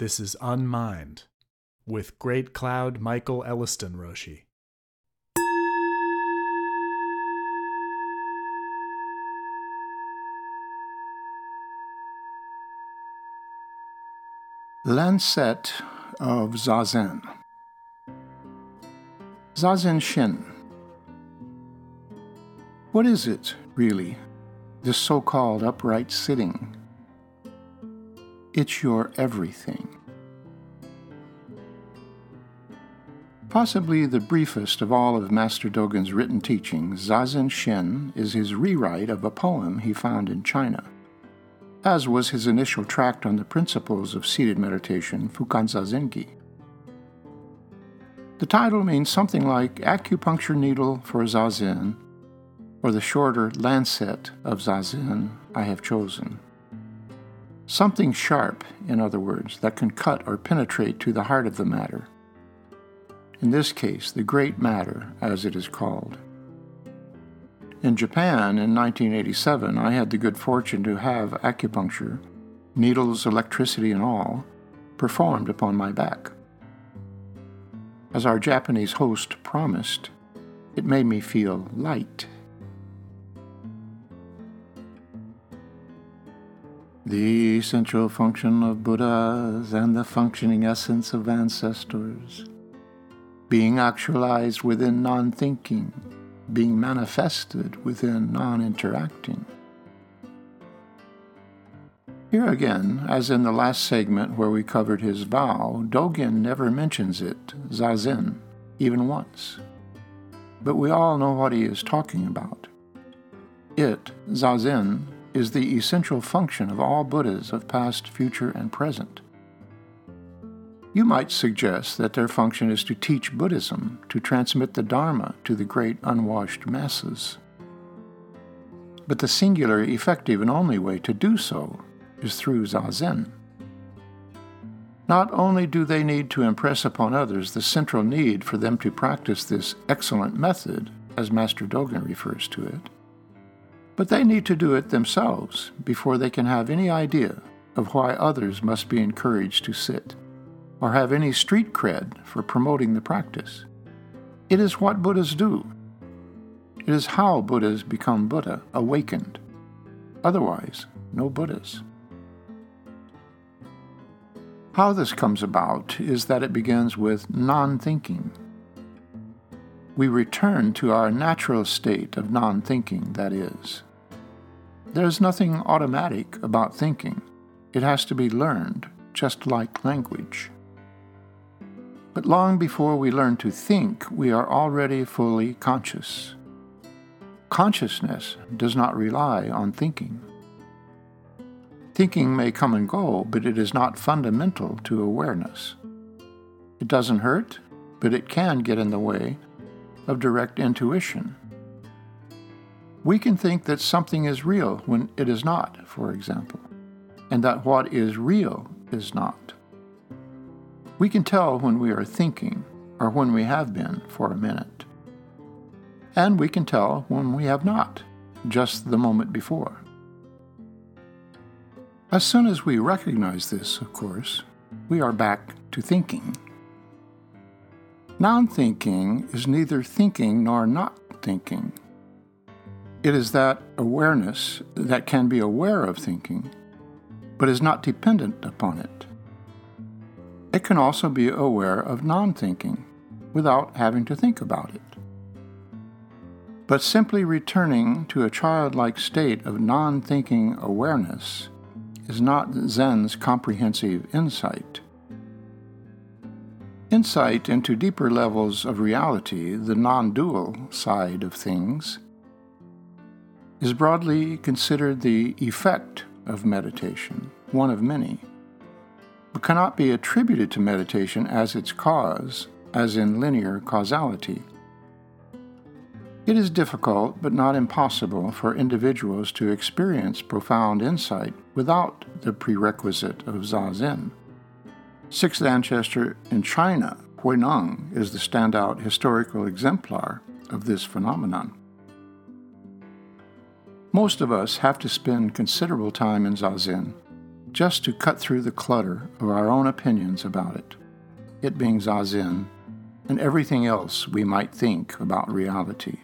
This is Unmind with Great Cloud Michael Elliston Roshi. Lancet of Zazen. Zazen Shin. What is it, really, this so called upright sitting? It's your everything. Possibly the briefest of all of Master Dogen's written teachings, Zazen Shin is his rewrite of a poem he found in China as was his initial tract on the principles of seated meditation, Fukan Zazengi. The title means something like acupuncture needle for Zazen, or the shorter lancet of Zazen I have chosen. Something sharp, in other words, that can cut or penetrate to the heart of the matter. In this case, the great matter, as it is called. In Japan in 1987, I had the good fortune to have acupuncture, needles, electricity, and all, performed upon my back. As our Japanese host promised, it made me feel light. The essential function of Buddhas and the functioning essence of ancestors, being actualized within non thinking being manifested within non interacting. Here again, as in the last segment where we covered his vow, Dogen never mentions it, zazen, even once. But we all know what he is talking about. It, zazen, is the essential function of all Buddhas of past, future, and present. You might suggest that their function is to teach Buddhism, to transmit the Dharma to the great unwashed masses. But the singular, effective, and only way to do so is through Zazen. Not only do they need to impress upon others the central need for them to practice this excellent method, as Master Dogen refers to it, but they need to do it themselves before they can have any idea of why others must be encouraged to sit or have any street cred for promoting the practice. It is what Buddhas do. It is how Buddhas become Buddha, awakened. Otherwise, no Buddhas. How this comes about is that it begins with non thinking. We return to our natural state of non thinking, that is. There is nothing automatic about thinking, it has to be learned, just like language. But long before we learn to think, we are already fully conscious. Consciousness does not rely on thinking. Thinking may come and go, but it is not fundamental to awareness. It doesn't hurt, but it can get in the way of direct intuition. We can think that something is real when it is not, for example, and that what is real is not. We can tell when we are thinking or when we have been for a minute. And we can tell when we have not, just the moment before. As soon as we recognize this, of course, we are back to thinking. Non thinking is neither thinking nor not thinking. It is that awareness that can be aware of thinking, but is not dependent upon it. It can also be aware of non thinking without having to think about it. But simply returning to a childlike state of non thinking awareness is not Zen's comprehensive insight. Insight into deeper levels of reality, the non dual side of things, is broadly considered the effect of meditation, one of many but cannot be attributed to meditation as its cause, as in linear causality. It is difficult, but not impossible, for individuals to experience profound insight without the prerequisite of Zazen. Sixth ancestor in China, Huineng, is the standout historical exemplar of this phenomenon. Most of us have to spend considerable time in Zazen just to cut through the clutter of our own opinions about it, it being Zazen, and everything else we might think about reality.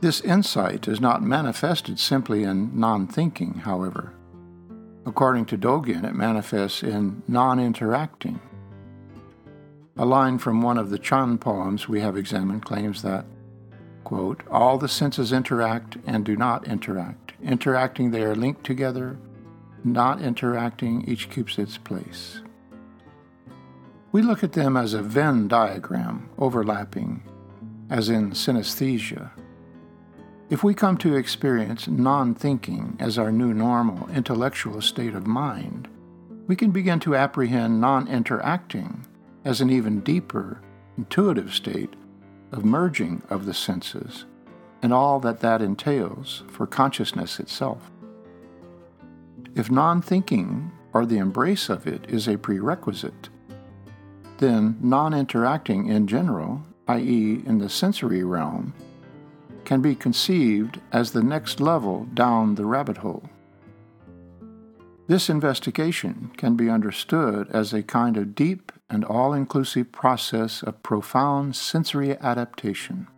This insight is not manifested simply in non thinking, however. According to Dogen, it manifests in non interacting. A line from one of the Chan poems we have examined claims that, quote, all the senses interact and do not interact. Interacting, they are linked together. Not interacting, each keeps its place. We look at them as a Venn diagram, overlapping, as in synesthesia. If we come to experience non thinking as our new normal intellectual state of mind, we can begin to apprehend non interacting as an even deeper, intuitive state of merging of the senses and all that that entails for consciousness itself. If non thinking or the embrace of it is a prerequisite, then non interacting in general, i.e., in the sensory realm, can be conceived as the next level down the rabbit hole. This investigation can be understood as a kind of deep and all inclusive process of profound sensory adaptation.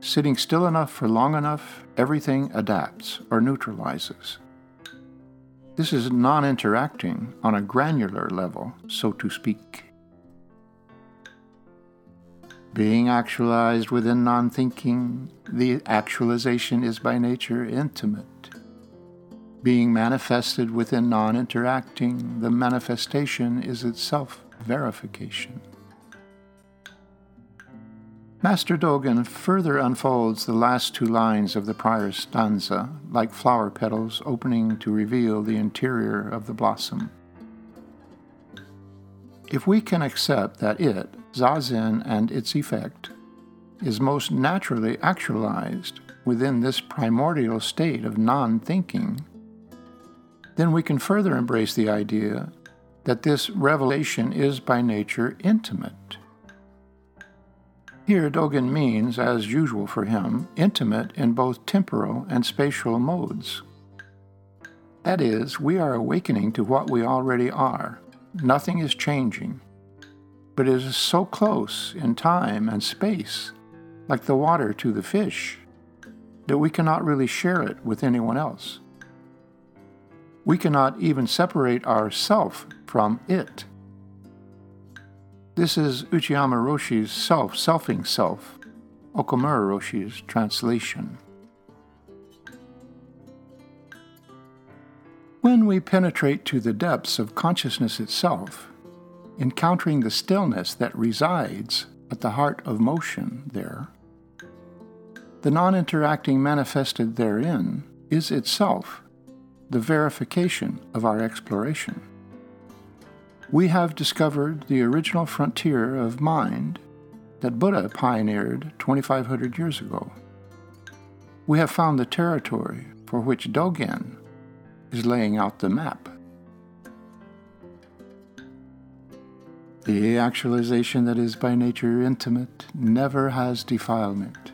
Sitting still enough for long enough, everything adapts or neutralizes. This is non interacting on a granular level, so to speak. Being actualized within non thinking, the actualization is by nature intimate. Being manifested within non interacting, the manifestation is itself verification. Master Dogen further unfolds the last two lines of the prior stanza like flower petals opening to reveal the interior of the blossom. If we can accept that it, Zazen, and its effect, is most naturally actualized within this primordial state of non thinking, then we can further embrace the idea that this revelation is by nature intimate. Here, Dogen means, as usual for him, intimate in both temporal and spatial modes. That is, we are awakening to what we already are, Nothing is changing, but it is so close in time and space, like the water to the fish, that we cannot really share it with anyone else. We cannot even separate ourself from it. This is Uchiyama Roshi's self, selfing self, Okamura Roshi's translation. When we penetrate to the depths of consciousness itself, encountering the stillness that resides at the heart of motion there, the non interacting manifested therein is itself the verification of our exploration. We have discovered the original frontier of mind that Buddha pioneered 2,500 years ago. We have found the territory for which Dogen is laying out the map. The actualization that is by nature intimate never has defilement.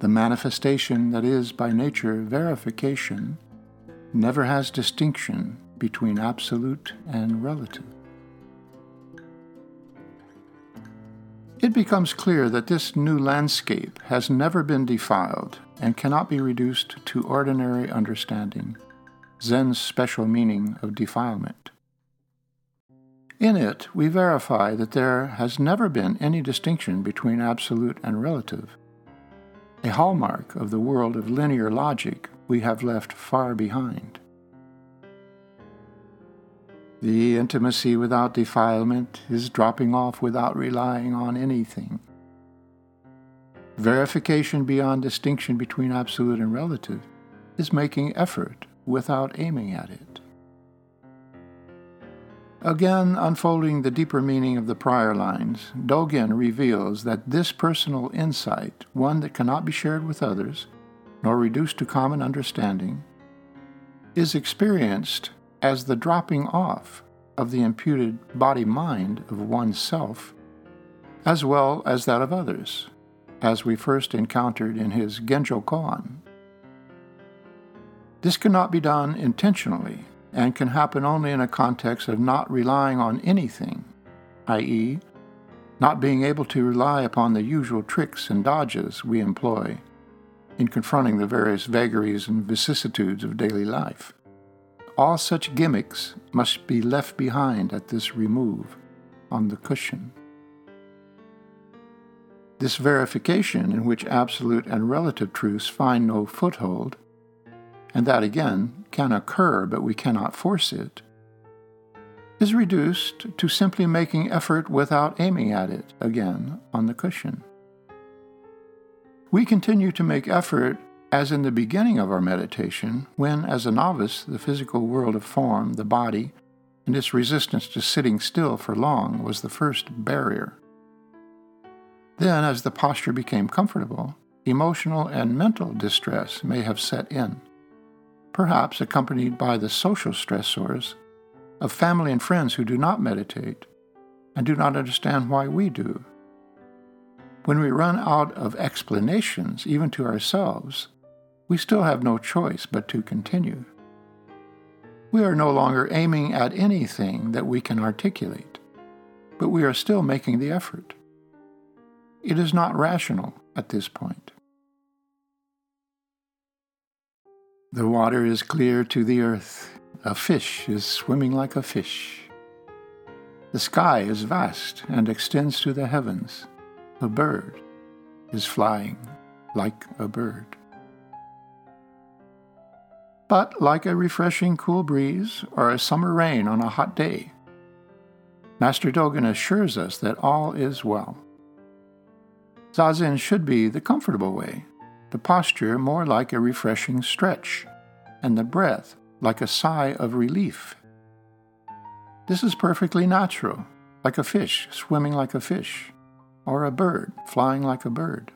The manifestation that is by nature verification never has distinction between absolute and relative. It becomes clear that this new landscape has never been defiled and cannot be reduced to ordinary understanding. Zen's special meaning of defilement. In it, we verify that there has never been any distinction between absolute and relative, a hallmark of the world of linear logic we have left far behind. The intimacy without defilement is dropping off without relying on anything. Verification beyond distinction between absolute and relative is making effort without aiming at it. Again, unfolding the deeper meaning of the prior lines, Dogen reveals that this personal insight, one that cannot be shared with others, nor reduced to common understanding, is experienced as the dropping off of the imputed body mind of oneself, as well as that of others, as we first encountered in his Genjo Koan This cannot be done intentionally and can happen only in a context of not relying on anything, i.e., not being able to rely upon the usual tricks and dodges we employ in confronting the various vagaries and vicissitudes of daily life. All such gimmicks must be left behind at this remove on the cushion. This verification, in which absolute and relative truths find no foothold, and that again can occur but we cannot force it, is reduced to simply making effort without aiming at it again on the cushion. We continue to make effort as in the beginning of our meditation, when, as a novice, the physical world of form, the body, and its resistance to sitting still for long was the first barrier. Then, as the posture became comfortable, emotional and mental distress may have set in, perhaps accompanied by the social stressors of family and friends who do not meditate and do not understand why we do. When we run out of explanations, even to ourselves, we still have no choice but to continue. We are no longer aiming at anything that we can articulate, but we are still making the effort. It is not rational at this point. The water is clear to the earth. A fish is swimming like a fish. The sky is vast and extends to the heavens. A bird is flying like a bird but like a refreshing cool breeze or a summer rain on a hot day. Master Dogen assures us that all is well. Zazen should be the comfortable way, the posture more like a refreshing stretch, and the breath like a sigh of relief. This is perfectly natural, like a fish swimming like a fish, or a bird flying like a bird.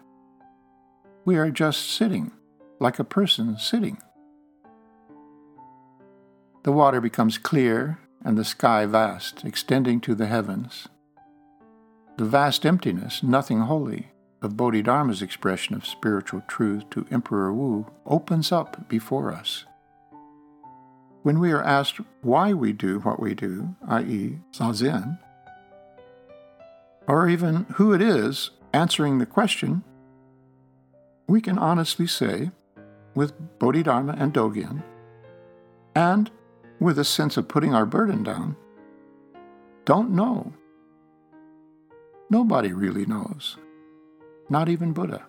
We are just sitting, like a person sitting. The water becomes clear and the sky vast, extending to the heavens. The vast emptiness, nothing holy, of Bodhidharma's expression of spiritual truth to Emperor Wu opens up before us. When we are asked why we do what we do, i.e., Zazen, or even who it is answering the question, we can honestly say, with Bodhidharma and Dogen, and with a sense of putting our burden down, don't know. Nobody really knows, not even Buddha.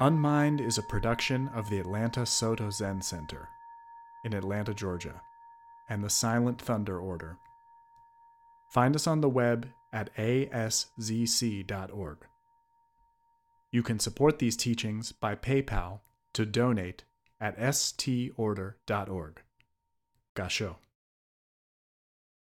Unmind is a production of the Atlanta Soto Zen Center in Atlanta, Georgia and the Silent Thunder Order. Find us on the web at aszc.org. You can support these teachings by PayPal to donate at storder.org. Gasho.